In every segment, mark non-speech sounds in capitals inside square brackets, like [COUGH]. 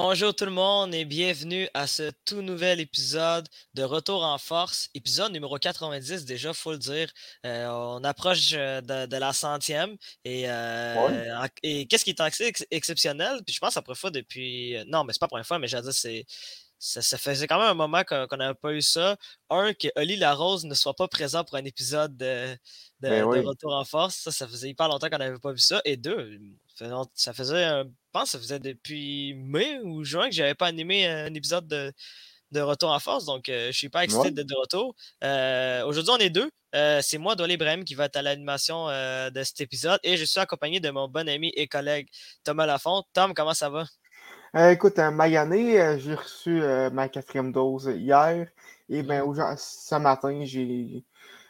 Bonjour tout le monde et bienvenue à ce tout nouvel épisode de Retour en force, épisode numéro 90 déjà, faut le dire. Euh, on approche euh, de, la centième et, euh, et qu'est-ce qui est assez exceptionnel, puis je pense la première fois depuis... Non, mais c'est pas la première fois, mais j'ai dit c'est... Ça, faisait quand même un moment qu'on n'avait pas eu ça. Un, que Oli Larose ne soit pas présent pour un épisode de, ben Retour en force. Ça, ça faisait hyper longtemps qu'on n'avait pas vu ça. Et deux, ça faisait, je pense que ça faisait depuis mai ou juin que j'avais pas animé un épisode de, Retour en force. Donc, euh, je suis pas excité d'être de retour. Euh, aujourd'hui, on est deux. Euh, c'est moi, Dolly Ibrahim, qui va être à l'animation de cet épisode. Et je suis accompagné de mon bon ami et collègue Thomas Lafont. Tom, comment ça va? écoute, Magané, j'ai reçu ma quatrième dose hier. Et bien, mmh. ce matin, j'ai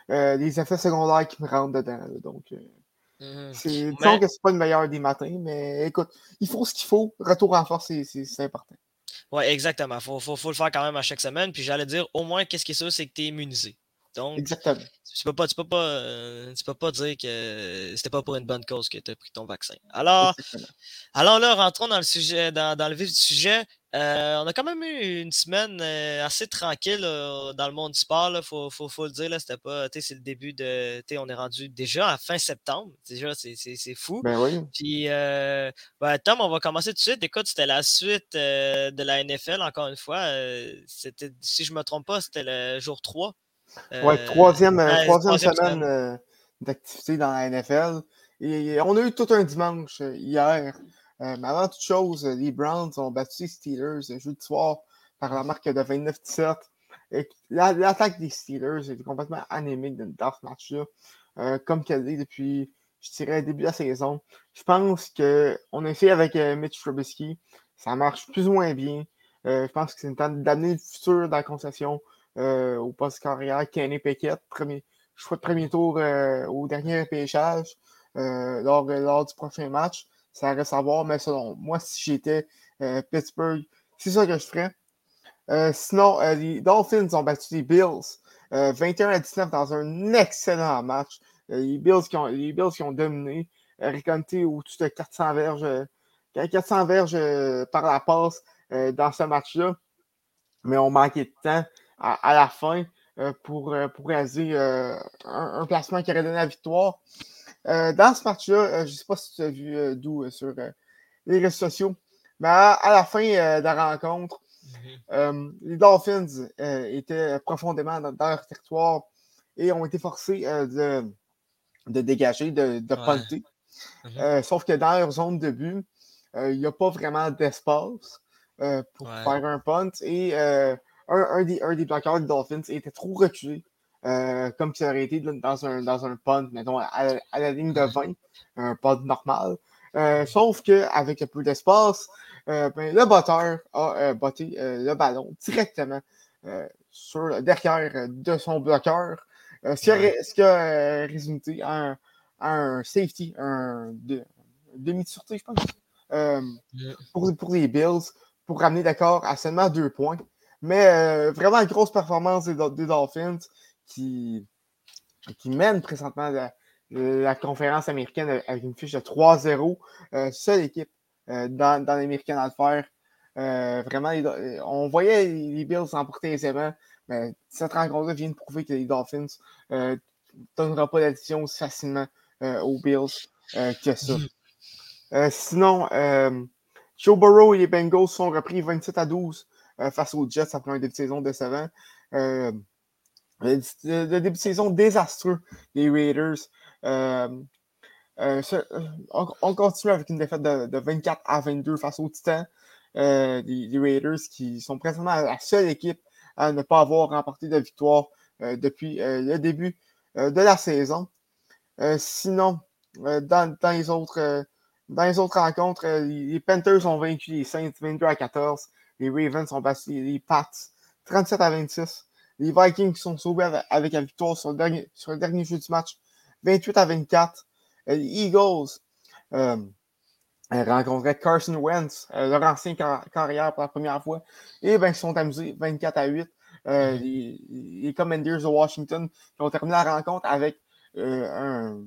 des effets secondaires qui me rentrent dedans. donc, Mmh disons que c'est pas le meilleur des matins, mais écoute, il faut ce qu'il faut. Retour en force, c'est, important. Oui, exactement. Il faut, faut, faut, le faire quand même à chaque semaine. Puis j'allais dire, au moins, qu'est-ce qui est sûr, c'est que tu es immunisé. Donc, exactement. Tu peux pas, tu peux pas, euh, tu peux pas dire que c'était pas pour une bonne cause que tu as pris ton vaccin. Alors, alors là, rentrons dans le sujet, dans, dans le vif du sujet. Euh, on a quand même eu une semaine euh, assez tranquille dans le monde du sport. Il faut, faut, faut, le dire. C'était pas. C'est le début de. On est rendu déjà à fin septembre. Déjà, c'est fou. Ben oui. Puis euh, ben, Tom, on va commencer tout de suite. Écoute, c'était la suite de la NFL, encore une fois. c'était, si je ne me trompe pas, c'était le jour 3. Oui, troisième, troisième, semaine, d'activité dans la NFL. Et on a eu tout un dimanche hier. Euh, mais avant toute chose, les Browns ont battu les Steelers jeudi soir par la marque de 29-17. L'attaque des Steelers était complètement anémique dans ce match-là, euh, comme qu'elle est depuis, je dirais, le début de la saison. Je pense qu'on a fait avec euh, Mitch Trubisky, ça marche plus ou moins bien. je pense que c'est une temps d'amener le futur dans la concession au poste carrière. Kenny Pickett, premier, choix de premier tour au dernier repêchage lors, lors du prochain match ça reste à voir, mais selon moi, si j'étais euh, Pittsburgh, c'est ça que je ferais. Euh, sinon, euh, les Dolphins ont battu les Bills 21 à 19 dans un excellent match. les, Bills qui ont, les Bills qui ont dominé, récolté au-dessus de 400 verges, 400 verges par la passe dans ce match-là. Mais on manquait de temps à, la fin pour, pour réaliser un, un, placement qui aurait donné la victoire. Euh, dans ce match-là, euh, je ne sais pas si tu as vu euh, d'où sur les réseaux sociaux, mais à, la fin de la rencontre, mhm. les Dolphins étaient profondément dans, leur territoire et ont été forcés de, de, dégager, de, de punter. Mhm. sauf que dans leur zone de but, il n'y a pas vraiment d'espace pour faire un punt. Et un, des, un, des, bloqueurs des Dolphins était trop reculé euh, comme ça aurait été dans un, dans un punt, mettons, à, la ligne de 20, un punt normal. Euh, sauf qu'avec un peu d'espace, euh, ben, le batteur a botté le ballon directement sur, derrière de son bloqueur, ce qui a, résulté en un, safety, un, demi-sûreté, je pense, pour, pour les Bills, pour ramener d'accord à seulement deux points. Mais vraiment, une grosse performance des, des Dolphins qui, qui mène présentement la, conférence américaine avec une fiche de 3-0. Euh, seule équipe euh, dans, dans l'américaine à le faire. Euh, vraiment, on voyait les Bills emporter aisément, mais cette rencontre-là vient de prouver que les Dolphins ne donneront pas d'addition aussi facilement aux Bills que ça. Mm. sinon, Joe Burrow et les Bengals sont repris 27 à 12 face aux Jets après un début de saison décevant. Le, début de saison désastreux des Raiders. Euh, euh, on, continue avec une défaite de, 24 à 22 face aux Titans. Euh, des, Raiders qui sont présentement la seule équipe à ne pas avoir remporté de victoire depuis le début de la saison. sinon, dans, les autres, dans les autres rencontres, les, Panthers ont vaincu les Saints 22 à 14. Les Ravens ont battu les Pats 37 à 26. Les Vikings sont sauvés avec, la victoire sur le, dernier, sur le dernier jeu du match, 28 à 24. Euh, les Eagles euh, rencontraient Carson Wentz, euh, leur ancien carrière pour la première fois. Et ben, ils sont amusés 24 à 8. Euh, mm-hmm. les, Commanders de Washington qui ont terminé la rencontre avec un,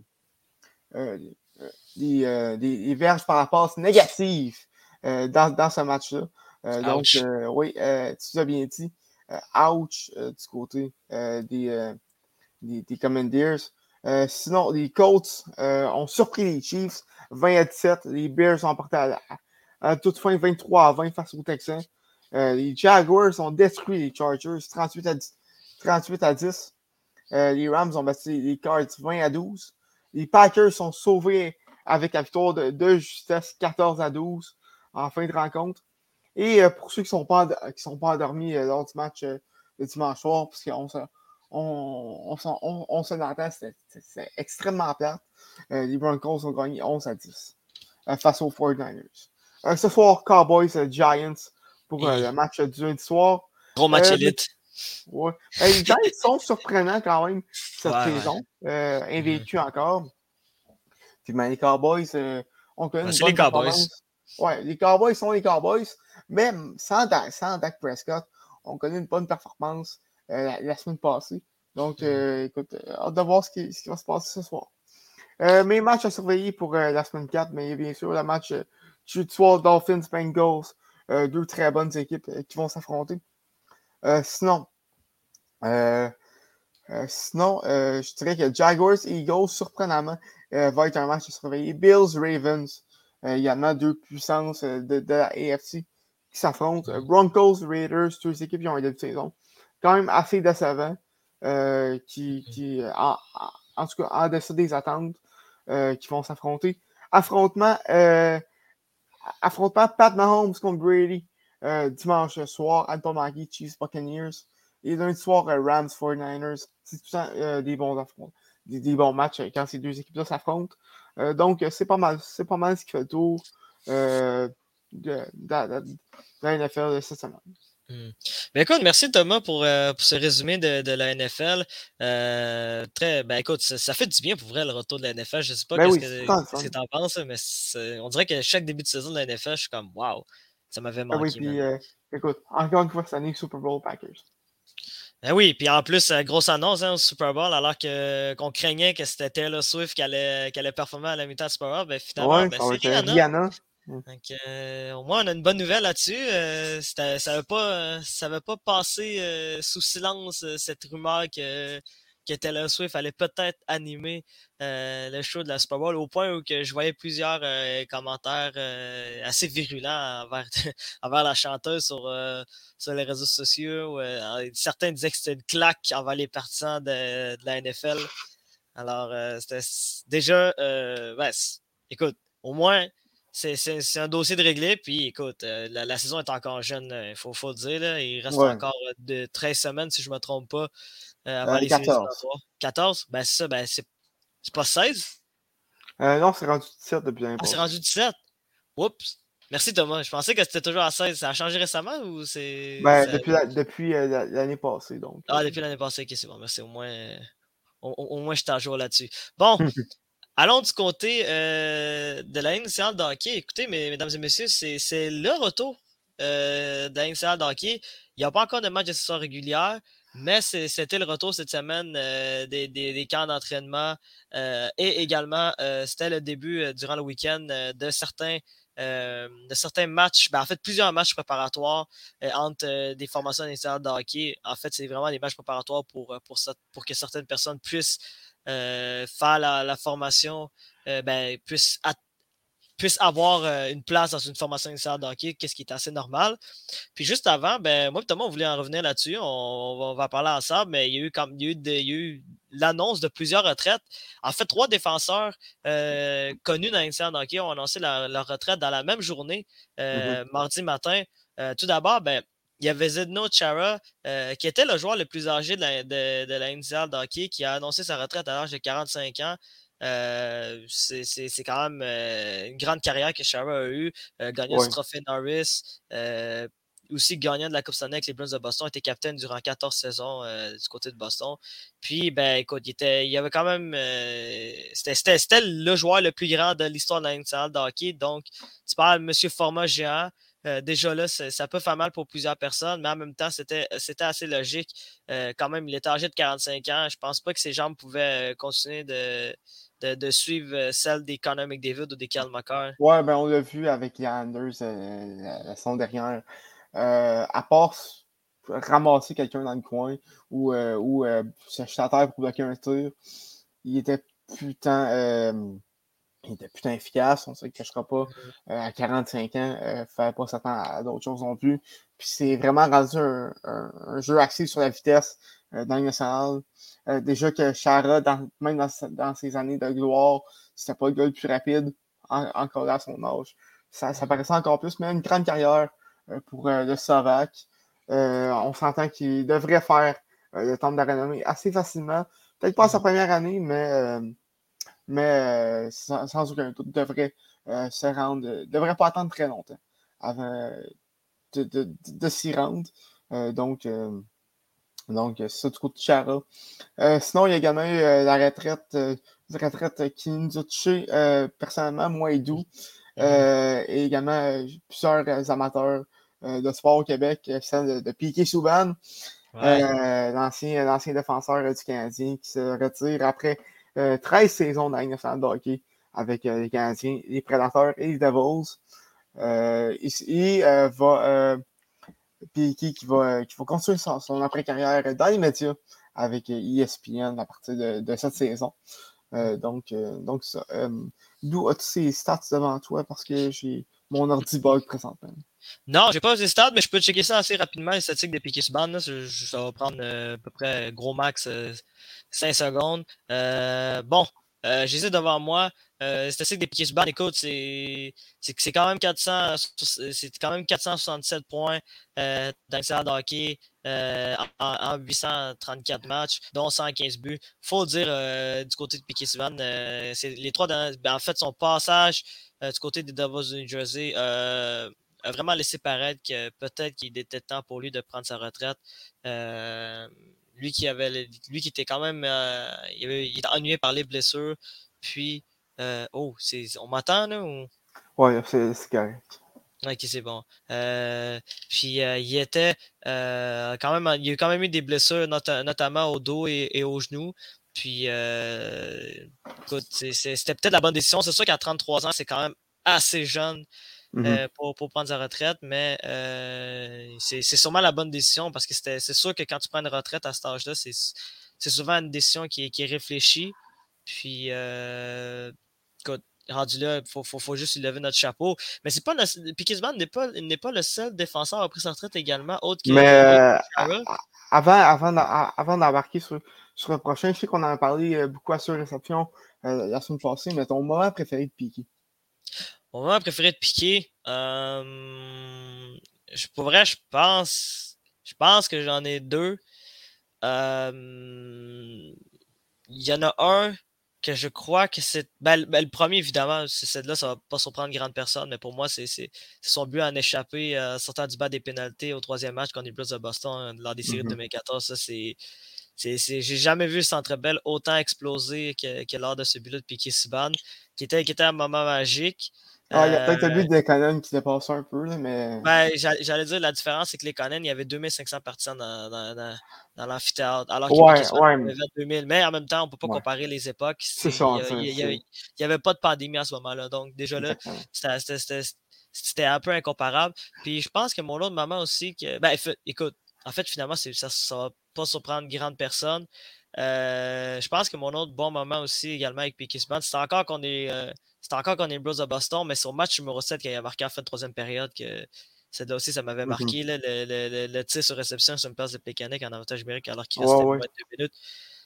des, des, verges par la passe négatives dans, dans, ce match-là. Donc, oui, tu l'as bien dit. ouch du côté des, des, sinon, les Colts ont surpris les Chiefs 20 à 17. Les Bears ont emporté à, à, toute fin 23 à 20 face aux Texans. les Jaguars ont détruit les Chargers 38 à 10. 38 à 10. les Rams ont battu les Cards 20 à 12. Les Packers sont sauvés avec la victoire de, justesse 14 à 12 en fin de rencontre. Et euh, pour ceux qui ne sont, pas, sont pas endormis euh, lors du match euh, le dimanche soir, parce qu'on se, on, on, on, c'est extrêmement plate. les Broncos ont gagné 11 à 10 face aux 49ers. ce soir, Cowboys Giants pour le match du lundi soir. Gros match élite. Ouais. les Giants sont surprenants quand même cette saison. invaincus encore. Puis ben, les Cowboys, on connaît les Cowboys. Ouais, les Cowboys sont les Cowboys, mais sans, sans Dak Prescott, on connaît une bonne performance euh, la, semaine passée. Donc, mm. euh, écoute, hâte de voir ce qui, ce qui, va se passer ce soir. mes matchs à surveiller pour la semaine 4, mais bien sûr, le match du soir Dolphins Bengals, deux très bonnes équipes qui vont s'affronter. sinon, sinon, je dirais que Jaguars Eagles, surprenamment, euh, va être un match à surveiller. Bills, Ravens, euh, il y en a deux puissances euh, de, de, la AFC qui s'affrontent. Broncos, Raiders, deux équipes qui ont un début de saison. Quand même assez décevant, qui, qui en, en, tout cas, en dessous des attentes, qui vont s'affronter. Affrontement, affrontement Pat Mahomes contre Brady dimanche soir, Anton Maggie, Chiefs Buccaneers. Et lundi soir, Rams 49ers. C'est tout ça des bons affrontements des, bons matchs euh, quand ces deux équipes-là s'affrontent. Euh, donc, c'est pas mal, c'est pas mal ce qui fait le tour euh, de, la NFL cette semaine. Hmm. Ben, écoute, merci Thomas pour, ce résumé de, la NFL. très, ben écoute, ça, fait du bien pour vrai le retour de la NFL. Je ne sais pas ben ce que tu en penses, mais on dirait que chaque début de saison de la NFL, je suis comme waouh, ça m'avait ben manqué. oui, puis, écoute, encore une fois, cette année Super Bowl Packers. Ben oui, puis en plus, euh, grosse annonce hein, au Super Bowl, alors que, qu'on craignait que c'était Taylor Swift qui allait, qui allait performer à la mi-temps du Super Bowl. Ben, finalement, ben, c'est Rihanna. Donc, euh, au moins, on a une bonne nouvelle là-dessus. Euh, ça n'avait pas, pas passé sous silence cette rumeur que que Taylor Swift allait peut-être animer euh, le show de la Super Bowl au point où que je voyais plusieurs euh, commentaires euh, assez virulents envers, [LAUGHS] envers, la chanteuse sur, sur les réseaux sociaux. certains disaient que c'était une claque envers les partisans de, de la NFL. Alors, c'était déjà, ben, écoute, au moins, c'est un dossier de réglé. Puis écoute, la, saison est encore jeune, il faut, faut le dire. Il reste encore de 13 semaines, si je ne me trompe pas, euh, avant 14. 14? Ben, c'est ça, ben, c'est pas 16? Euh, non, c'est rendu 17 depuis l'année ah, C'est rendu 17? Oups! Merci Thomas. Je pensais que c'était toujours à 16. Ça a changé récemment ou c'est. Ben, depuis, depuis euh, l'année passée, donc. Ah, depuis l'année passée, ok, c'est bon. Merci. Au moins, au, moins je suis à jour là-dessus. Bon, [LAUGHS] allons du côté de la ligne de hockey. Écoutez, mesdames et messieurs, c'est le retour de la ligne de hockey. Il n'y a pas encore de match de saison régulière. Mais c'était le retour cette semaine euh, des, camps d'entraînement euh, et également euh, c'était le début durant le week-end de certains de certains matchs, ben, en fait plusieurs matchs préparatoires entre des formations initiales de. En fait, c'est vraiment des matchs préparatoires pour, pour que certaines personnes puissent faire la, la formation, ben, puissent puisse avoir euh, une place dans une formation initiale de hockey, qu'est-ce qui est assez normal. Puis juste avant, ben, moi et Thomas, on voulait en revenir là-dessus. On, va parler ensemble, mais il y a eu, comme, il y a eu, l'annonce de plusieurs retraites. En fait, trois défenseurs euh, connus dans l'initiale de hockey ont annoncé leur, retraite dans la même journée, euh, mm-hmm. mardi matin. tout d'abord, ben, il y avait Zedno Chara, qui était le joueur le plus âgé de la, de, de hockey, qui a annoncé sa retraite à l'âge de 45 ans. Euh, c'est quand même euh, une grande carrière que Shara a eue. Euh, gagnant du trophée Norris, aussi gagnant de la Coupe Stanley avec les Blues de Boston, était capitaine durant 14 saisons du côté de Boston. Puis, ben, écoute, il, était, il y avait quand même. C'était le joueur le plus grand de l'histoire de la nationale de hockey. Donc, tu parles Monsieur Format géant. Déjà là, ça peut faire mal pour plusieurs personnes, mais en même temps, c'était assez logique. quand même, il était âgé de 45 ans. Je pense pas que ses jambes pouvaient continuer de, suivre euh, celle des Connor McDavid ou des Cal. Ouais, ben on l'a vu avec les Anders euh, la, saison dernière. à part ramasser quelqu'un dans le coin ou, ou s'acheter à terre pour bloquer un tir, il était putain il était putain efficace, on ne se le cachera pas. Mm-hmm. à 45 ans, ne fallait pas s'attendre à d'autres choses non plus. Puis c'est vraiment rendu un, jeu axé sur la vitesse dans le national. déjà que Chara, même dans, ses années de gloire, c'était pas le gars le plus rapide, encore à son âge. Ça, ça paraissait encore plus, mais une grande carrière pour le Slovaque. on s'entend qu'il devrait faire le temps de la renommée assez facilement. Peut-être pas sa mm-hmm. première année, mais mais euh, sans, aucun doute, devrait euh, se rendre, euh, devrait pas attendre très longtemps avant de, s'y rendre. donc, donc, c'est ça du coup de Chara. sinon, il y a également eu la retraite, la retraite qui nous a personnellement, moi et Doux, mm-hmm. et également plusieurs amateurs de sport au Québec, celle de, Piquet Souban, l'ancien défenseur du Canadien qui se retire après 13 euh, saisons dans la hockey avec euh, les Canadiens, les Prédateurs et les Devils. Euh, il, va, puis qui, va, qui va continuer son, après-carrière dans les médias avec ESPN à partir de, cette saison. donc, donc ça. D'où as-tu ces stats devant toi? Parce que j'ai mon ordi bug présentement? Non, j'ai pas les stats, mais je peux checker ça assez rapidement, les statistiques de Piquet Subban. Ça va prendre à peu près gros max 5 secondes. Euh, bon, euh, j'ai devant moi. Euh, statistique des piquets Subban, écoute, c'est quand même 400, c'est quand même 467 points euh, dans le hockey euh, en, 834 matchs, dont 115 buts. Faut dire euh, du côté de Piquet Subban, c'est les trois, ben, en fait, son passage du côté des Devils de New Jersey a vraiment laissé paraître que peut-être qu'il était temps pour lui de prendre sa retraite lui qui avait lui qui était quand même euh, il, était ennuyé par les blessures. Puis euh, oh, c'est on m'attend là ou? Ouais, c'est correct. Ok, c'est bon. Euh, puis il était quand même il a quand même eu des blessures, notamment au dos et, au genou. Puis écoute, c'était peut-être la bonne décision. C'est sûr qu'à 33 ans, c'est quand même assez jeune Mmh euh, pour, pour, prendre sa retraite, mais euh, c'est sûrement la bonne décision parce que c'est sûr que quand tu prends une retraite à cet âge-là, c'est souvent une décision qui, qui est réfléchie. Puis, euh, rendu là, il faut, faut, faut, juste lui lever notre chapeau. Mais c'est pas n'est pas, pas le seul défenseur à avoir pris sa retraite également, autre que. Mais euh, avant, avant, avant d'embarquer sur, sur le prochain, je sais qu'on en a parlé beaucoup à sur réception la semaine passée, mais ton moment préféré de Piquet? Mon moment préféré de piquer, euh, je, pour vrai, je pense, je pense que j'en ai deux. Euh, il y en a un que je crois que c'est. Ben, ben, le premier, évidemment, c'est celle-là, ça va pas surprendre grande personne, mais pour moi, c'est son but à en échapper, euh, sortant du bas des pénalités au troisième match contre les Blues de Boston lors des séries de 2014. Mm-hmm. Ça, c'est. J'ai jamais vu Centre Bell autant exploser que, que, lors de ce but-là de Piquet Subban, qui était, qui était un moment magique. Ah, il y a peut-être un but de Conan qui dépasse un peu, là, mais. Ben, j'allais dire, la différence, c'est que les Conan, il y avait 2500 partisans dans, dans, dans, dans l'amphithéâtre. Alors qu'il ouais, ouais, 2000. Mais en même temps, on ne peut pas comparer les époques. C'est ça. Il n'y avait, pas de pandémie à ce moment-là. Donc, déjà là, c'était un peu incomparable. Puis, je pense que mon autre moment aussi, que, ben, écoute, en fait, finalement, ça ne va pas surprendre grande personne. Euh, je pense que mon autre bon moment aussi, également avec Piquet c'est encore qu'on est. Euh, c'était encore qu'on est Blues de Boston, mais sur match numéro 7, qu'il a marqué en fin de troisième période, que celle-là aussi, ça m'avait mm-hmm. marqué. le, le, le, tir sur réception sur une place de Pécanic en avantage numérique alors qu'il restait ouais, deux minutes.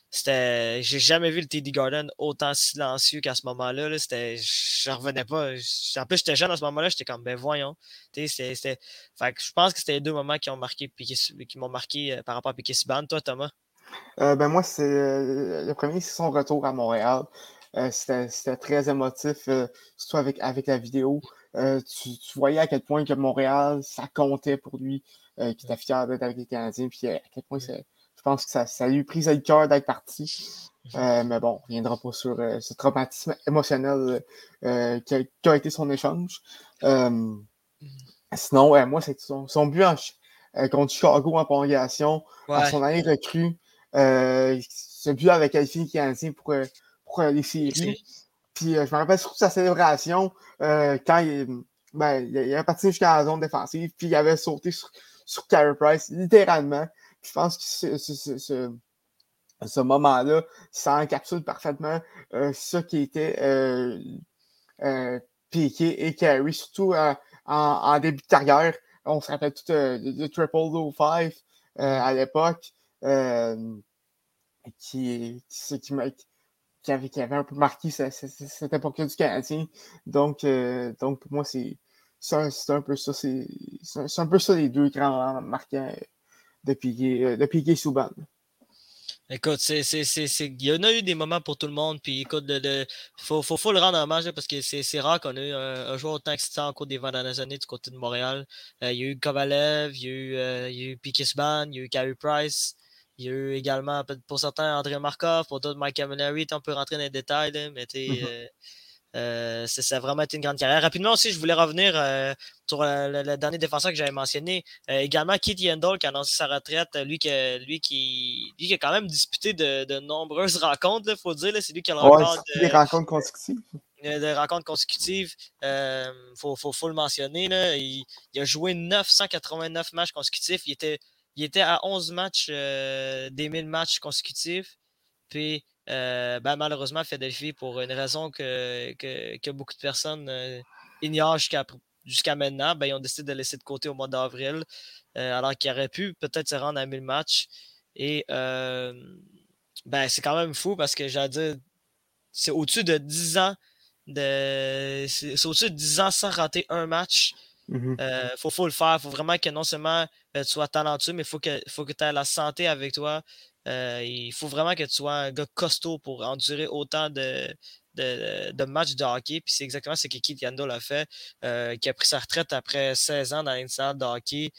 C'était. J'ai jamais vu le TD Garden autant silencieux qu'à ce moment-là. Là. C'était. Je revenais pas. En plus, j'étais jeune à ce moment-là, j'étais comme ben voyons. C'était. Fait que je pense que c'était les deux moments qui ont marqué qui m'ont marqué euh, par rapport à Piquet Subban. Toi, Thomas? Euh, ben moi, c'est euh, le premier, c'est son retour à Montréal. Euh, c'était très émotif, euh, surtout avec, avec la vidéo. Euh, tu, voyais à quel point que Montréal, ça comptait pour lui, qu'il était fier d'être avec les Canadiens, puis à quel point je pense que ça, ça lui pris le cœur d'être parti. mais bon, on ne reviendra pas sur ce traumatisme émotionnel qui a, été son échange. sinon, moi, c'est son, but contre Chicago en prolongation, à son année recrue. ce but avec qualifié Canadien pour pour les séries. Puis euh, je me rappelle surtout sa célébration euh, quand il, ben, il avait parti jusqu'à la zone défensive, puis il avait sauté sur, sur Carey Price, littéralement. je pense que ce, ce, moment-là, ça encapsule parfaitement euh, ce qui était euh, euh, Piqué et Carey, surtout en, en, début de carrière. On se rappelle tout du Triple Low 5 à l'époque, qui, qui, qui, qui avait, qui avait un peu marqué cette, époque du Canadien. Donc, euh, donc pour moi, c'est un, peu ça. C'est un, peu ça les deux grands marquants euh, de Souban. Écoute, c'est, il y en a eu des moments pour tout le monde. Puis écoute, il faut, faut, le rendre hommage parce que c'est, rare qu'on ait eu un, joueur autant excitant au cours des 20 dernières années du côté de Montréal. Euh, il y a eu Kovalev, il y a eu, euh, il eu Piquet Subban, il y a eu Carey Price. Il y a eu également, pour certains, André Markov, pour d'autres, Mike Caminari. On peut rentrer dans les détails, mais mm-hmm. euh, euh, ça a vraiment été une grande carrière. Rapidement aussi, je voulais revenir euh, sur le, dernier défenseur que j'avais mentionné. également, Keith Yandel qui a annoncé sa retraite. Lui, qui, lui, qui, lui qui a quand même disputé de, nombreuses [LAUGHS] rencontres, il faut dire. C'est lui qui a le record des rencontres consécutives. Des rencontres consécutives. Il faut, faut, faut, le mentionner. Là. Il, il, a joué 989 matchs consécutifs. Il était il était à 11 matchs euh, des 1000 matchs consécutifs. Puis, euh, ben, malheureusement, Philadelphie, pour une raison que, que, beaucoup de personnes euh, ignorent jusqu'à maintenant, ben, ils ont décidé de laisser de côté au mois d'avril, alors qu'il aurait pu peut-être se rendre à 1000 matchs. Et ben, c'est quand même fou parce que j'allais dire, c'est au-dessus de 10 ans de. C'est au-dessus de 10 ans sans rater un match. Il mm-hmm. euh, faut, le faire. Il faut vraiment que non seulement euh, tu sois talentueux, mais il faut que, faut que tu aies la santé avec toi. Euh, il faut vraiment que tu sois un gars costaud pour endurer autant de, de, matchs de hockey. Puis c'est exactement ce que Keith Yandel a fait, qui a pris sa retraite après 16 ans dans salle de hockey.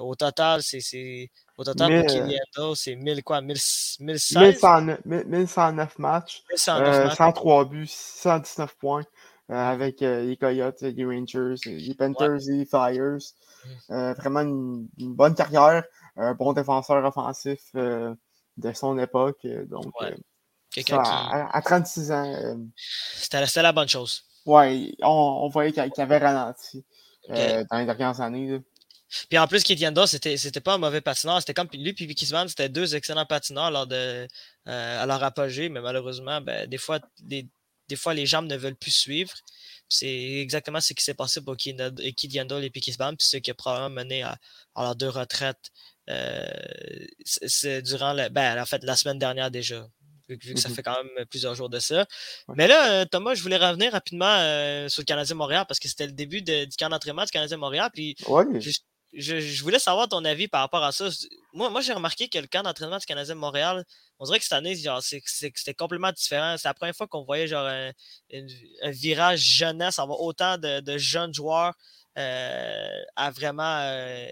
au total, c'est. Au total, pour Keith c'est 1000 quoi, 1016? 1109, matchs, 103 buts, 119 points. Euh, avec euh, les Coyotes, les Rangers, les Panthers, les Flyers. Euh, vraiment une, bonne carrière, un bon défenseur offensif de son époque. Donc, à, 36 ans. C'était la bonne chose. Oui, on, voyait qu'il avait ralenti dans les dernières années. Puis en plus, Kitianda, c'était, c'était pas un mauvais patineur. C'était comme lui puis Kisman, c'était deux excellents patineurs lors de, à leur apogée, mais malheureusement, ben, des fois, des, des fois, les jambes ne veulent plus suivre. C'est exactement ce qui s'est passé pour Keith Yandel et Pikisbam, puis ce qui a probablement mené à, leurs deux retraites euh, c'est durant la, ben, en fait, la semaine dernière déjà. Vu, que ça mmh fait quand même plusieurs jours de ça. Mais là, euh, Thomas, je voulais revenir rapidement euh, sur le Canadien Montréal parce que c'était le début du camp d'entraînement du Canadien Montréal. Puis je, voulais savoir ton avis par rapport à ça. Moi, j'ai remarqué que le camp d'entraînement du Canadien de Montréal, on dirait que cette année, c'était complètement différent. C'est la première fois qu'on voyait genre un, virage jeunesse, avoir autant de, jeunes joueurs euh, à vraiment, euh,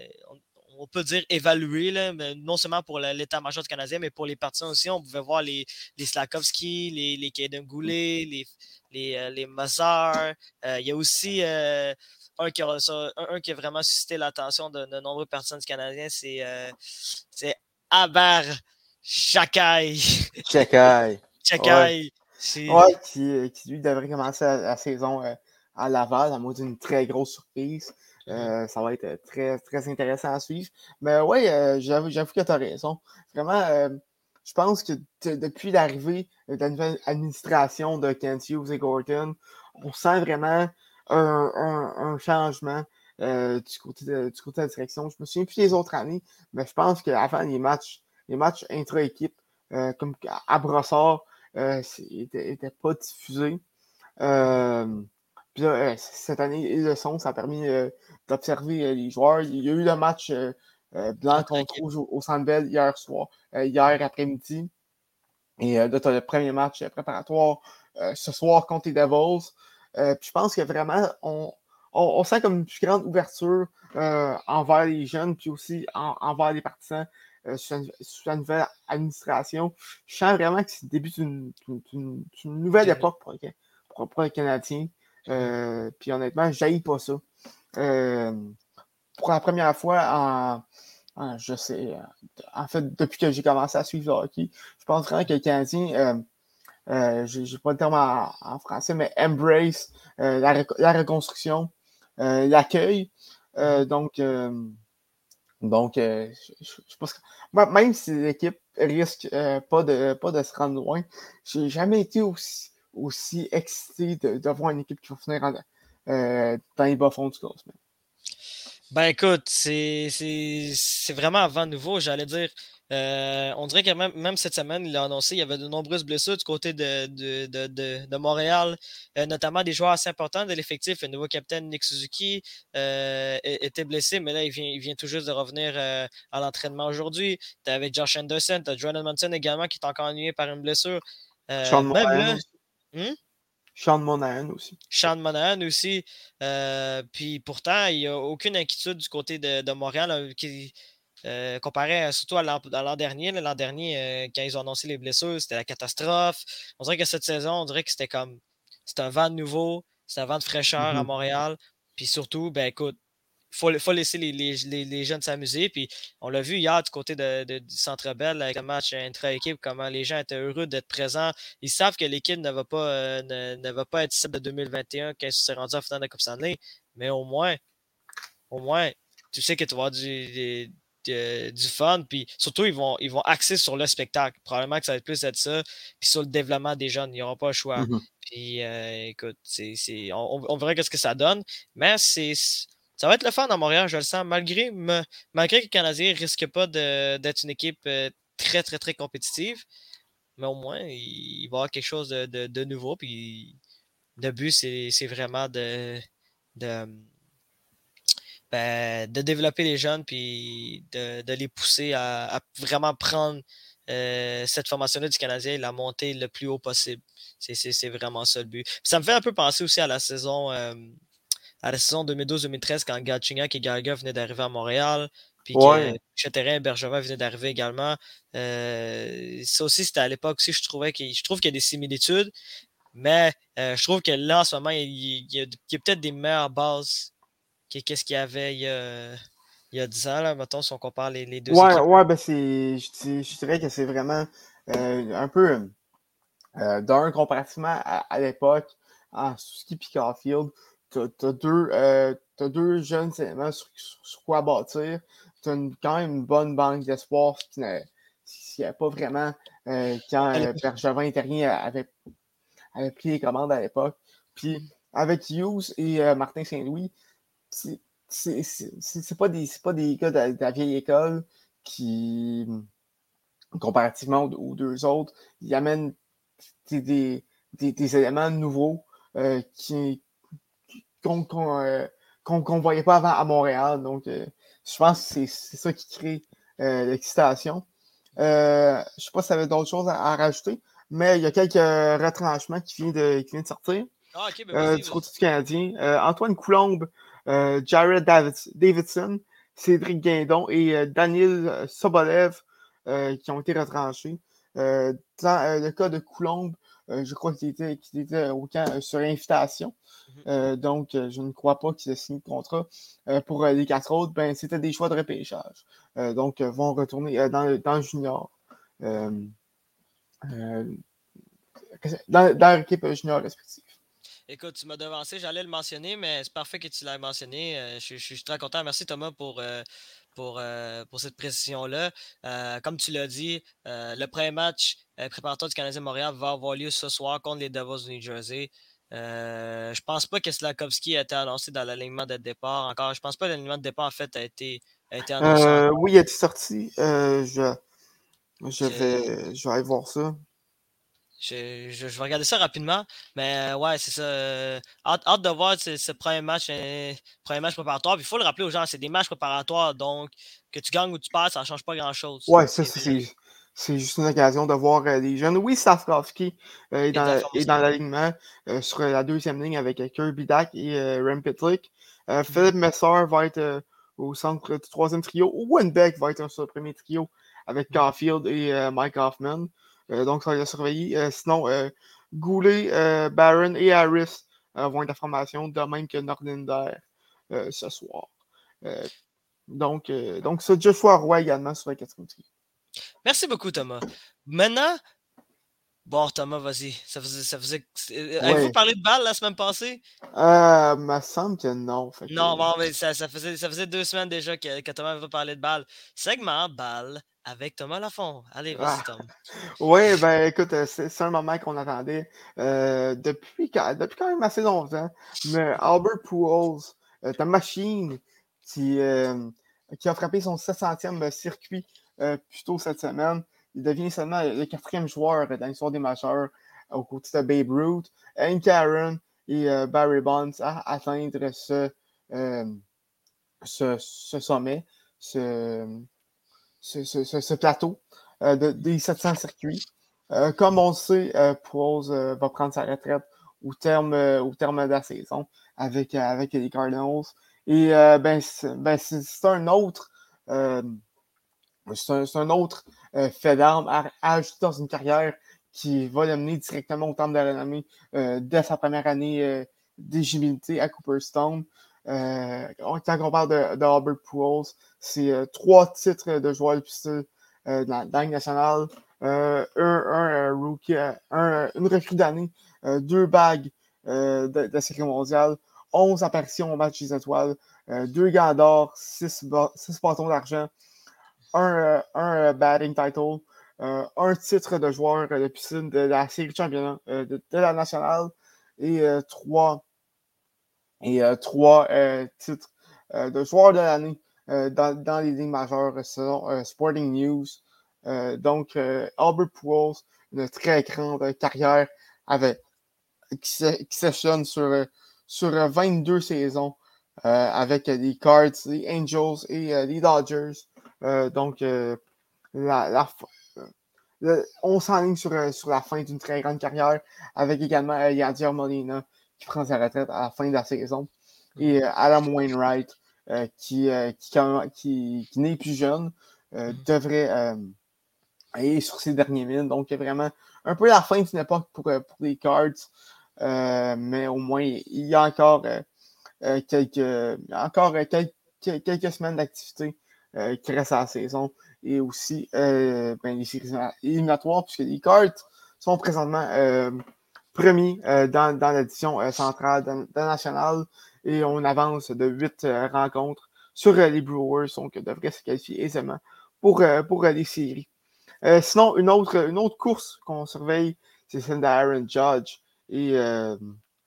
peut dire, évaluer, là, non seulement pour l'état-major du Canadien, mais pour les partisans aussi. On pouvait voir les, les Slakowski, les, les Kaden Goulet, les, les, euh, les Mozart. Il y a aussi un qui, a, un, qui a vraiment suscité l'attention de, de, nombreuses personnes canadiennes, c'est euh, Aber Chakai. Chakai. Chakai. Ouais, qui, qui, lui devrait commencer la, saison euh, à Laval, à moins d'une très grosse surprise. Euh, ça va être très, très intéressant à suivre. Mais ouais, euh, j'avoue, que tu as raison. Vraiment, je pense que depuis l'arrivée de la nouvelle administration de Kent Hughes et Gordon, on sent vraiment un, changement euh, du, côté de, du côté de la direction. Je me souviens plus les autres années, mais je pense qu'avant les matchs, les matchs intra-équipe, euh, comme à Brossard, euh, n'étaient pas diffusés. Euh, puis cette année, ils le sont. Ça a permis d'observer les joueurs. Il y a eu le match blanc contre rouge au, Centre hier soir, hier après-midi. Et là, tu as le premier match préparatoire ce soir contre les Devils. Euh, je pense que vraiment, on, on, sent comme une plus grande ouverture euh, envers les jeunes, puis aussi envers les partisans euh, sous, la, nouvelle administration. Je sens vraiment que c'est le début d'une nouvelle époque pour, pour, les Canadiens. Puis honnêtement, je pas ça. pour la première fois en, je sais, en fait, depuis que j'ai commencé à suivre le hockey, je pense vraiment que les Canadiens euh, j'ai pas le terme en, français, mais embrace euh, la, reconstruction. l'accueil. donc, donc je, pense même si l'équipe risque pas, de, pas de se rendre loin, j'ai jamais été aussi, aussi excité de, voir une équipe qui va finir dans les bas fonds du classement. Ben écoute, c'est vraiment avant nouveau, j'allais dire. Euh, on dirait que même, même, cette semaine, il a annoncé qu'il y avait de nombreuses blessures du côté de, de, de, de Montréal, euh, notamment des joueurs assez importants de l'effectif. Le nouveau capitaine Nick Suzuki euh, était blessé, mais là, il vient, il vient tout juste de revenir à l'entraînement aujourd'hui. Tu avec Josh Anderson, tu as Jordan Munson également qui est encore ennuyé par une blessure. là, hmm? Sean Monahan aussi. Sean Monahan aussi. Euh, puis pourtant, il n'y a aucune inquiétude du côté de, Montréal qui, euh, comparé surtout à l'an dernier. L'an dernier, euh, quand ils ont annoncé les blessures, c'était la catastrophe. On dirait que cette saison, on dirait que c'était comme. C'est un vent nouveau, c'est un vent de fraîcheur à mm-hmm. Montréal. Puis surtout, ben écoute, faut, faut laisser les, les, les jeunes s'amuser. Puis on l'a vu hier du côté de, du Centre Bell avec le match intra-équipe, comment les gens étaient heureux d'être présents. Ils savent que l'équipe ne va pas euh, ne, va pas être celle de 2021 quand ils se sont rendus en finale de la Coupe Stanley. Mais au moins, au moins, tu sais que tu vas avoir du, du, fun. Puis surtout, ils vont, ils vont axer sur le spectacle. Probablement que ça va être plus être ça. Puis sur le développement des jeunes, ils n'auront pas le choix. Mm-hmm. Puis euh, écoute, c'est, on, on verra ce que ça donne. Mais c'est ça va être le fun à Montréal, je le sens, malgré, que le Canadien ne risque pas d'être une équipe euh, très, très, très compétitive. Mais au moins, il, va y avoir quelque chose de, nouveau. Puis le but, c'est vraiment ben, de développer les jeunes puis de, les pousser à, vraiment prendre euh, cette formation-là du Canadien et la monter le plus haut possible. C'est vraiment ça le but. ça me fait un peu penser aussi à la saison. Euh, à la saison 2012-2013 quand Gatchingak et Gallagher venaient d'arriver à Montréal. Puis que Chatterin et Bergevin venaient d'arriver également. Euh, ça aussi, c'était à l'époque aussi, je trouvais que je trouve qu'il y a des similitudes. Mais euh, je trouve que là, en ce moment, il, y a, peut-être des meilleures bases qu'est-ce qu'il y avait il y a, il y a 10 ans, là, mettons, si on compare les, les deux. Ouais, ouais, ben c'est. Je, dirais que c'est vraiment euh, un peu d'un comparativement à, l'époque en Suzuki et Caulfield tu as, deux, euh, deux jeunes éléments sur, quoi bâtir. Tu as quand même une bonne banque d'espoir, ce qui n'y a pas vraiment euh, quand euh, Bergevin Terrien avait, avait pris les commandes à l'époque. Puis avec Hughes et euh, Martin Saint-Louis, c'est pas des pas des gars de, la vieille école qui, comparativement aux, deux autres, ils amènent des, des, des éléments nouveaux qui, qu'on ne voyait pas avant à Montréal. Donc, euh, je pense que c'est ça qui crée euh, l'excitation. Euh, je ne sais pas si tu avais d'autres choses à, rajouter, mais il y a quelques retranchements qui viennent de, qui de sortir. Ah, ben du côté du Canadien. Antoine Coulombe, Jared Davidson, Cédric Guindon et Daniel Sobolev qui ont été retranchés. dans le cas de Coulombe, je crois qu'il était, était au camp sur invitation. Mhm. Euh, donc, euh, je ne crois pas qu'ils aient signé le contrat. Euh, pour les quatre autres, ben, c'était des choix de repêchage. donc, vont retourner dans, dans le junior. dans, dans l'équipe junior respective. Écoute, tu m'as devancé, j'allais le mentionner, mais c'est parfait que tu l'aies mentionné. je, suis très content. Merci Thomas pour, pour, pour cette précision-là. comme tu l'as dit, le premier match préparatoire du Canadien Montréal va avoir lieu ce soir contre les Devils du New Jersey. Euh, je pense pas que Slakowski a été annoncé dans l'alignement de départ encore. Je pense pas que l'alignement de départ en fait a été, annoncé. Euh, oui, il a été sorti. Euh, je, je, vais, je vais aller voir ça. Je, je, vais regarder ça rapidement. Mais ouais, c'est ça. Hâte, de voir ce, premier match, premier match préparatoire. il faut le rappeler aux gens, c'est des matchs préparatoires. Donc, que tu gagnes ou tu passes, ça ne change pas grand-chose. Ouais, ça, c'est c'est juste une occasion de voir euh, les jeunes. Oui, Safkowski euh, est, dans, dans l'alignement euh, sur la deuxième ligne avec Kirby Dak et Rem Pitlick. Mm-hmm. Philippe Messer va être au centre du troisième trio. Owen Beck va être sur le premier trio avec mm-hmm. Caulfield et Mike Hoffman. Donc, ça va être surveillé. sinon, Goulet, Barron et Harris vont être formation, de même que Nordinder ce soir. donc, donc, ça, Joshua Roy également sur le quatrième trio. Merci beaucoup, Thomas. Maintenant, Bon, Thomas, vas-y. Ça faisait. Ça faisait... Avez-vous parlé de balle la semaine passée? Euh, me semble que non. Non, bon, mais ça, ça, faisait, ça faisait deux semaines déjà que, que Thomas avait parlé de balle. Segment balle avec Thomas Lafont. Allez, vas-y, ah. Tom. [LAUGHS] oui, ben écoute, euh, c'est un moment qu'on attendait euh, depuis, depuis quand même assez longtemps. Mais Albert Pujols, euh, ta machine qui, qui a frappé son 700e circuit plus tôt cette semaine. Il devient seulement le quatrième joueur dans l'histoire des majeurs aux côtés de Babe Ruth, Hank Aaron et Barry Bonds à atteindre ce, ce, sommet, ce, ce, plateau euh, des 700 circuits. comme on le sait, Pose va prendre sa retraite au terme, terme de la saison avec, les Cardinals. Et ben, ben c'est un autre c'est un, autre euh, fait d'armes à, ajouter dans une carrière qui va l'amener directement au temple de la renommée euh, dès sa première année euh, d'éligibilité à Cooperstone. quand on parle de, de Albert c'est trois titres de joueur de pistol dans la Ligue nationale, un, rookie, un, une recrue d'année, deux bagues de, de la série mondiale, 11 apparitions au match des étoiles, deux gants d'or, six, six bâtons d'argent, un, euh, batting title, euh, un titre de joueur de piscine de la série championnat euh, de, la nationale et trois, et, trois titres de joueur de l'année dans, dans, les ligues majeures selon Sporting News. donc, Albert Pujols, une très grande carrière avec, qui, sur, sur 22 saisons avec les Cards, les Angels et les Dodgers. Euh, donc, euh, on s'enligne sur, euh, sur la fin d'une très grande carrière avec également Yadier Molina qui prend sa retraite à la fin de la saison. Et Adam Wainwright qui, qui, qui, qui n'est plus jeune devrait aller sur ses derniers milles. Donc, vraiment un peu la fin d'une époque pour, pour les Cards, mais au moins il y a encore, quelques, encore quelques, quelques semaines d'activité euh, qui reste à la saison. Et aussi euh, ben, les séries éliminatoires, puisque les Cards sont présentement euh, premiers dans, dans l'édition centrale de, la nationale et on avance de huit rencontres sur les Brewers, donc devrait se qualifier aisément pour, pour les séries. sinon, une autre, une autre course qu'on surveille, c'est celle d'Aaron Judge et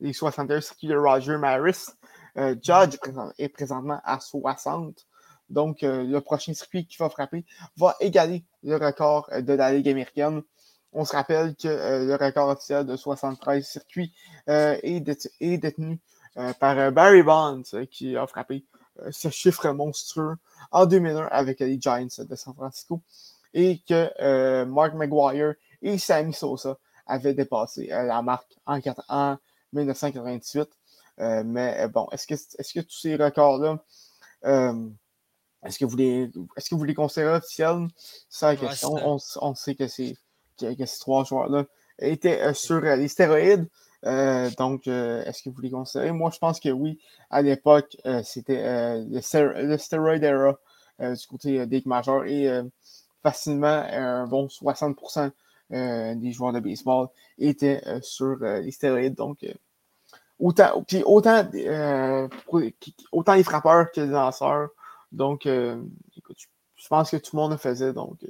les 61 circuits de Roger Maris. Judge est présentement à 60. Donc, euh, le prochain circuit qui va frapper va égaler le record euh, de la Ligue américaine. On se rappelle que euh, le record officiel de 73 circuits est, détenu par Barry Bonds, qui a frappé ce chiffre monstrueux en 2001 avec les Giants de San Francisco. Et que Mark McGuire et Sammy Sosa avaient dépassé la marque en, 1998. mais bon, est-ce que, est que tous ces records-là est-ce que vous les, est-ce que vous les considérez officiels? C'est la question. On, sait que, c'est, que, ces trois joueurs-là étaient euh, sur euh, les stéroïdes. Euh, donc, est-ce que vous les considérez? Moi, je pense que oui. À l'époque, c'était le, stéroïde era du côté des majeurs et facilement un bon 60% des joueurs de baseball étaient sur les stéroïdes. Donc, autant, puis autant, autant les frappeurs que les lanceurs donc, écoute, je pense que tout le monde le faisait. Donc,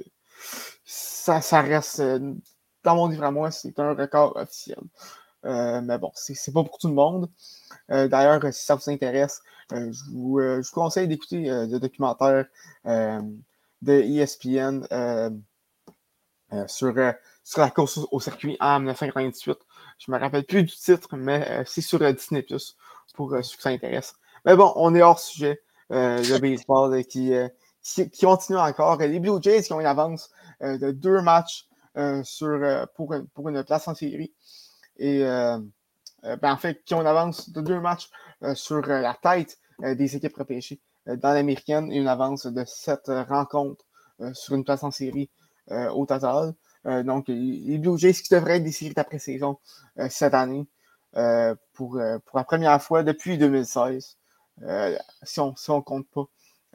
ça, ça reste, euh, dans mon livre à moi, c'est un record officiel. mais bon, c'est pas pour tout le monde. D'ailleurs, si ça vous intéresse, je vous, conseille d'écouter le documentaire de ESPN sur, la course au circuit en 1998. Je me rappelle plus du titre, mais c'est sur Disney Plus pour ceux qui s'intéressent. Mais bon, on est hors sujet. Euh, le baseball euh, qui, qui, continue encore. Les Blue Jays qui ont une avance euh, de deux matchs sur, pour, pour une place en série. Et ben, en fait, qui ont une avance de deux matchs sur la tête des équipes repêchées dans l'américaine et une avance de sept rencontres sur une place en série au total. donc, les Blue Jays qui devraient être des séries d'après-saison cette année pour, pour la première fois depuis 2016. Euh, si on ne compte pas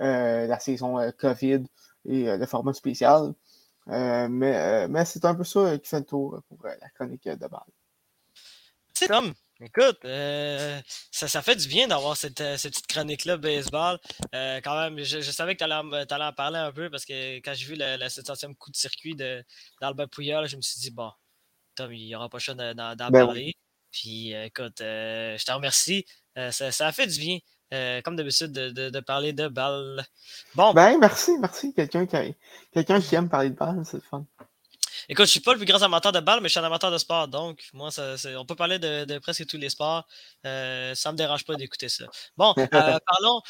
euh, la saison euh, COVID et le format spécial. Mais mais c'est un peu ça qui fait le tour pour la chronique de balle. C'est comme, écoute, ça, ça fait du bien d'avoir cette, petite chronique-là baseball. quand même, je, savais que tu allais, en parler un peu parce que quand j'ai vu le, le 700e coup de circuit d'Albert Pouillard, je me suis dit, bon, Tom, il n'y aura pas choix d'en ben parler. Puis écoute, je te remercie. Ça, ça, a fait du bien. Euh, comme d'habitude, de, de, parler de balles. Bon. Ben, merci, merci. Quelqu'un qui, quelqu'un qui aime parler de balles, c'est le fun. Écoute, je suis pas le plus grand amateur de balles, mais je suis un amateur de sport. Donc, moi, ça, on peut parler de, de, presque tous les sports. Euh, ça me dérange pas d'écouter ça. Bon, [LAUGHS] euh, parlons,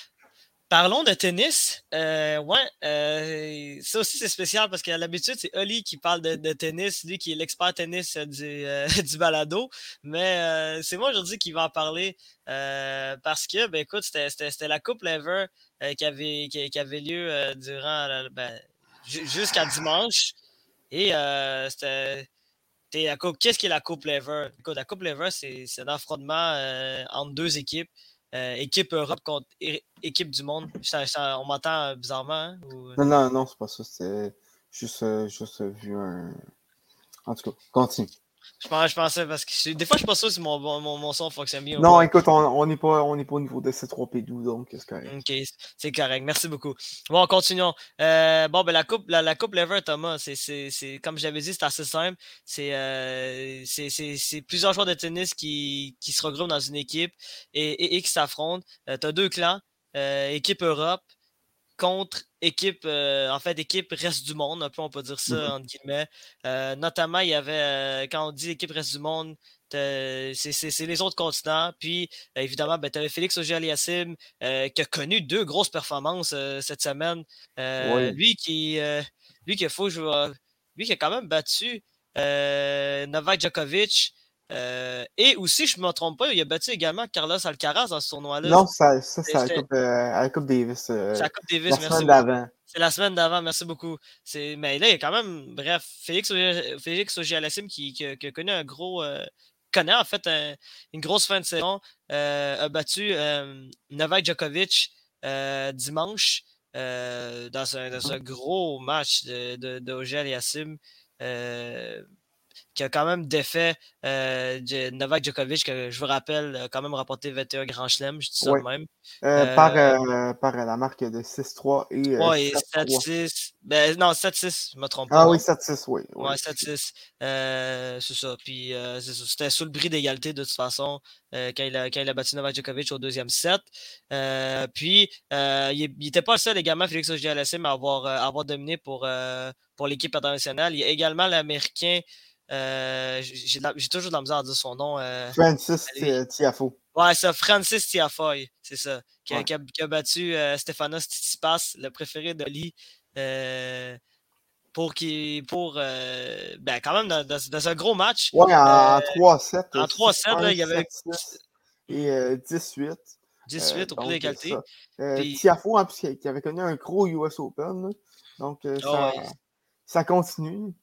Parlons de tennis. Euh, ouais, euh, ça aussi c'est spécial parce qu'à l'habitude, c'est Oli qui parle de, tennis, lui qui est l'expert tennis du, euh, [LAUGHS] du balado. Mais c'est moi aujourd'hui qui va en parler parce que, ben c'était la Coupe Lever qui, avait, qui, avait lieu durant ben, jusqu'à dimanche. Et c'était. Qu'est-ce qui est la Coupe Lever? Écoute, la Coupe Lever, c'est un affrontement entre deux équipes. Équipe Europe contre équipe du monde. on m'entend euh, bizarrement? Hein, euh? Non, non, non, c'est pas ça. C'est juste, juste vu un. En tout cas, continue. Je, pensais parce que des fois, je pense si mon, mon, mon, son fonctionne bien. Non, écoute, on n'est pas, on pas au niveau de C3P12, donc c'est correct. Ok, c'est correct. Merci beaucoup. Bon, continuons. Euh, bon, ben, la coupe, la, la coupe Lever, Thomas, c'est comme j'avais dit, c'est assez simple. Euh, c'est plusieurs joueurs de tennis qui, qui, se regroupent dans une équipe et, et, qui s'affrontent. Euh, tu as deux clans, équipe Europe contre équipe, euh, en fait, équipe reste du monde, un peu, on peut dire ça, mm-hmm. entre guillemets. Euh, notamment, il y avait, euh, quand on dit équipe reste du monde, c'est les autres continents. Puis, évidemment, ben, tu avais Félix Auger-Aliassime qui a connu deux grosses performances cette semaine. Lui qui, lui qui faut, lui qui a quand même battu Novak Djokovic. Euh, et aussi, je ne me trompe pas, il a battu également Carlos Alcaraz dans ce tournoi-là. Non, ça, ça c'est à, euh, la Coupe Davis. Euh, c'est la Coupe Davis, la Semaine d'avant. C'est la semaine d'avant, merci beaucoup. Mais là, il y a quand même, bref, Félix, Félix Auger-Aliassime qui, qui, qui, a connu un gros. connaît en fait une grosse fin de saison. a battu Novak Djokovic dimanche dans un, dans, un, gros match de, de, de qui a quand même défait euh, Novak Djokovic, que je vous rappelle, a quand même remporté 21 Grand Chelem, je dis ça même. Euh, par, euh, par, la marque de 6-3 et, ouais, 7-6. Ben, non, 7-6, je me trompe ah pas. Ah oui, 7-6, oui. Ouais, 7-6. c'est ça. Puis c'était sous le bris d'égalité de toute façon quand, il a, quand il a battu Novak Djokovic au deuxième set. puis il n'était pas le seul également, Félix auger à avoir, avoir dominé pour, pour l'équipe internationale. Il y a également l'Américain. Euh, j'ai toujours de la misère à dire son nom. Euh, Francis Tiafo. Ouais, ça, Francis Tiafoy, c'est ça. Qui, a, battu euh, Stefanos Tsitsipas, le préféré de Lee. pour qui pour ben quand même dans, dans, un gros match. Ouais, en 3-7. En 3-7, il y avait. Et 18. 18 au prix d'égalité. Tiafo, en plus, qui avait connu un gros US Open. donc, ah ça, ça continue.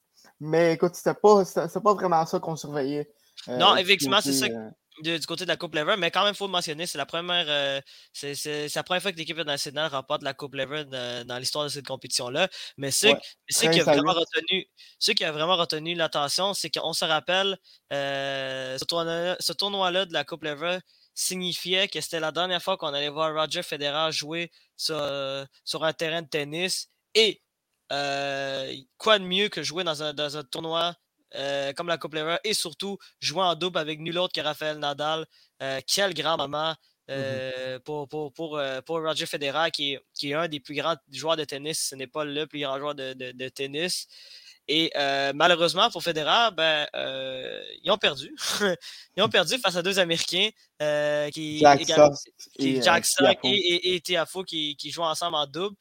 Mais écoute, c'était pas, pas vraiment ça qu'on surveillait. Euh, non, effectivement, c'est ça. Euh, du côté de la Coupe Lever, mais quand même, il faut le mentionner, c'est la première euh, c'est, la première fois que l'équipe nationale remporte la Coupe Lever dans, l'histoire de cette compétition-là. Mais ce, qui, a vraiment retenu, ce qui a vraiment retenu l'attention, c'est qu'on se rappelle ce tournoi-là de la Coupe Lever signifiait que c'était la dernière fois qu'on allait voir Roger Federer jouer sur, sur un terrain de tennis et euh, quoi de mieux que jouer dans un, dans un tournoi euh, comme la Coupe Lever et surtout jouer en double avec nul autre que Rafael Nadal? Euh, quel grand moment mm-hmm. pour, pour, pour, pour, Roger Federer, qui est, qui est, un des plus grands joueurs de tennis. Ce n'est pas le plus grand joueur de, de, de tennis. Et malheureusement pour Federer, ben, ils ont perdu. [LAUGHS] ils ont perdu face à deux Américains qui Jack et, Jack et, et, Tiafo qui, qui, jouent ensemble en double.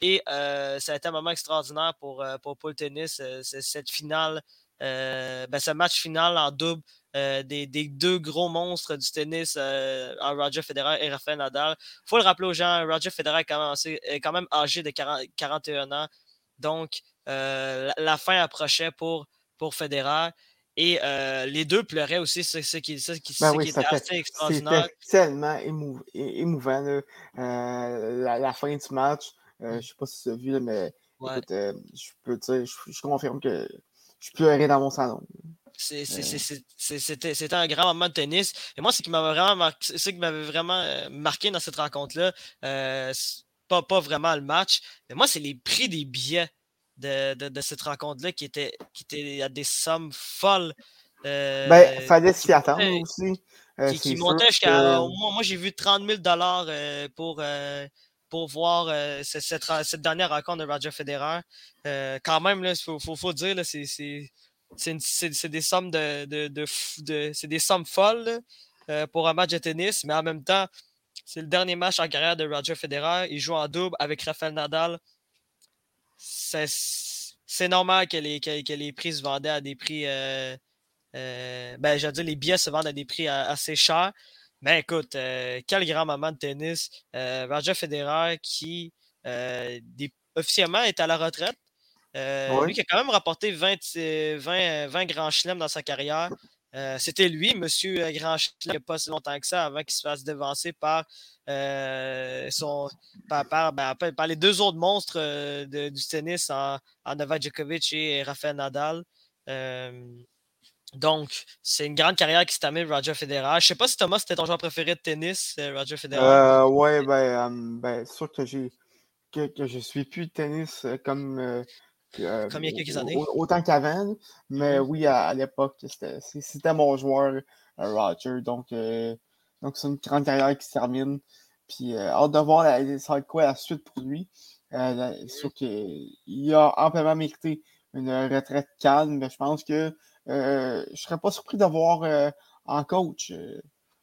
Et ça a été un moment extraordinaire pour, pour, le tennis, cette finale, ben, ce match final en double. des, des, deux gros monstres du tennis, Roger Federer et Rafael Nadal. Il faut le rappeler aux gens, Roger Federer est quand même, est quand même âgé de 40, 41 ans. Donc, euh, la fin approchait pour, pour Federer. Et euh, les deux pleuraient aussi, ce, ce qui, ce qui, ben était assez extraordinaire. C'était tellement émouvant, euh, la, fin du match. je ne sais pas si tu as vu, mais je peux dire, je, confirme que je pleurais dans mon salon. C'était un grand moment de tennis. Et moi, ce qui m'avait vraiment marqué, qui vraiment marqué dans cette rencontre-là, pas, pas vraiment le match, mais moi, c'est les prix des billets de, de, cette rencontre-là qui étaient, qui étaient à des sommes folles. Euh, ben, fallait s'y attendre aussi. Euh, qui, montait jusqu'à. Moi, j'ai vu 30 000 euh, pour, euh, pour voir cette, cette, dernière rencontre de Roger Federer. quand même, il faut, faut, faut, dire, c'est des sommes de, de, de, c'est des sommes folles pour un match de tennis, mais en même temps, c'est le dernier match en carrière de Roger Federer. Il joue en double avec Rafael Nadal c'est normal que les, que, les prix se vendaient à des prix. Euh, euh, ben, j'allais dire, les billets se vendent à des prix assez chers. Mais écoute, euh, quel grand moment de tennis. Roger Federer qui officiellement est à la retraite. Lui qui a quand même rapporté 20, 20, 20 grands chelems dans sa carrière. Euh, c'était lui, Monsieur euh, Grand il n'y a pas si longtemps que ça, avant qu'il se fasse devancer par, euh, son, par, ben, par, les deux autres monstres du tennis en, Novak Djokovic et Rafael Nadal. donc, c'est une grande carrière qui se termine, Roger Federer. Je ne sais pas si Thomas, c'était ton joueur préféré de tennis, Roger Federer. oui, ben, ben, sûr que j'ai que, que, je suis plus de tennis comme euh, Comme il y a quelques années. Autant qu'avant. Mais mm-hmm. oui, à, l'époque, c'était mon joueur, euh, Roger. Donc, euh, donc c'est une grande carrière qui se termine. Puis, hâte de voir la, ça va être quoi la suite pour lui. Euh, sûr qu'il a amplement mérité une retraite calme, mais je pense que je ne serais pas surpris d'avoir en coach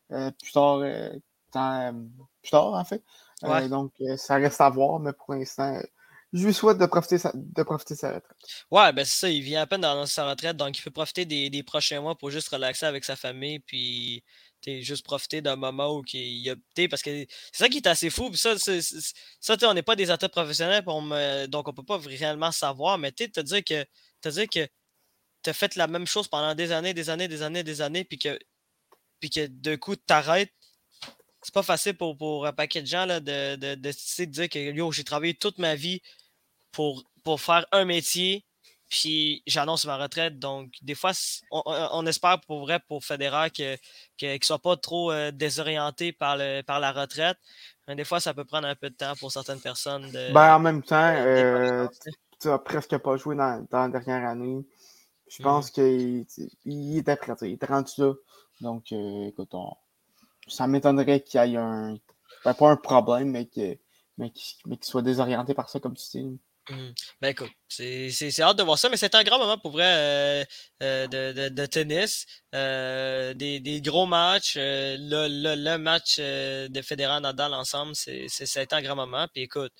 plus tard, plus tard en fait. donc ça reste à voir, mais pour l'instant, je lui souhaite de profiter, sa, de profiter sa retraite. Ouais, ben c'est ça, il vient à peine dans sa retraite, donc il peut profiter des, prochains mois pour juste relaxer avec sa famille, puis juste profiter d'un moment où il y a. Parce que c'est ça qui est assez fou, puis ça, ça on n'est pas des athlètes professionnels, donc on peut pas réellement savoir, mais tu te dire que te dire que tu as fait la même chose pendant des années, des années, des années, des années, puis que, puis que de coup, t'arrêtes c'est pas facile pour, un paquet de gens là, de, de, de, dire que yo, j'ai travaillé toute ma vie pour, pour faire un métier, puis j'annonce ma retraite. Donc, des fois, on, espère pour vrai pour Federer qu'il que, ne soit pas trop euh, désorienté par, le, par la retraite. Mais des fois, ça peut prendre un peu de temps pour certaines personnes. De, ben, en même temps, euh, tu n'as presque pas joué dans, dans, la dernière année. Je mm-hmm. pense qu'il il était prêt, il était rendu là. Donc, euh, écoute, ça m'étonnerait qu'il y ait un. Ben, pas un problème, mais qu'il mais soit désorienté par ça, comme tu dis. Mmh. Ben écoute, c'est hâte de voir ça, mais c'est un grand moment pour vrai euh, euh, de, de, tennis. Euh, des, des, gros matchs. Le, le, le, match de Federer Nadal ensemble, c'est un grand moment. Puis écoute,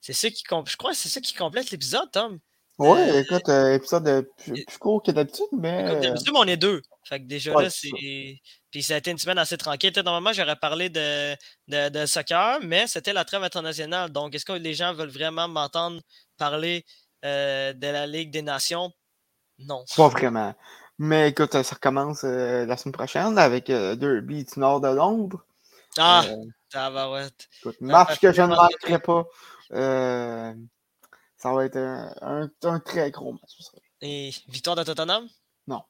c'est ça qui je crois que c'est ça qui complète l'épisode, Tom. Oui, écoute, épisode plus, plus court que d'habitude, mais. d'habitude, on est deux. Fait que déjà là, c'est. Puis ça a été une semaine assez tranquille. Normalement, j'aurais parlé de, de, soccer, mais c'était la trêve internationale. Donc, est-ce que les gens veulent vraiment m'entendre parler euh, de la Ligue des Nations? Non. Pas vraiment. Mais écoute, ça recommence euh, la semaine prochaine avec euh, Derby du nord de Londres. Ah, ça va, ouais. Écoute, match que je ne manquerai pas. Ça va être un, un, très gros match. Et victoire de Tottenham? Non.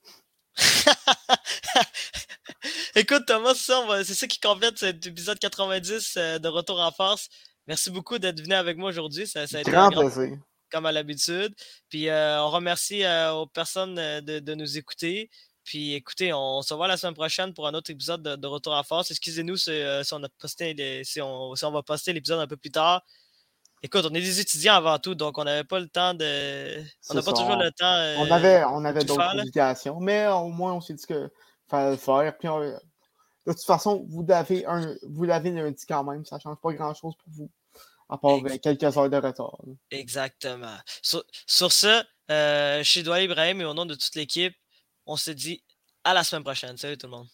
[LAUGHS] Écoute, Thomas, c'est ça qui complète cet épisode 90 euh, de Retour en Force. Merci beaucoup d'être venu avec moi aujourd'hui. Ça, a été grand, plaisir. Comme à l'habitude. Puis euh, on remercie euh, aux personnes de, nous écouter. Puis écoutez, on, se voit la semaine prochaine pour un autre épisode de, Retour en Force. Excusez-nous si, on a posté si, on, va poster l'épisode un peu plus tard. Écoute, on est des étudiants avant tout, donc on n'avait pas le temps de. On n'a pas toujours le temps. on avait, on avait d'autres obligations, mais au moins on s'est dit que fallait le faire. Puis de toute façon, vous l'avez un, vous l'avez lundi quand même. Ça ne change pas grand-chose pour vous. À part ben, quelques heures de retard. Exactement. Sur, sur ce, euh, chez Doyle Ibrahim et au nom de toute l'équipe, on se dit à la semaine prochaine. Salut tout le monde.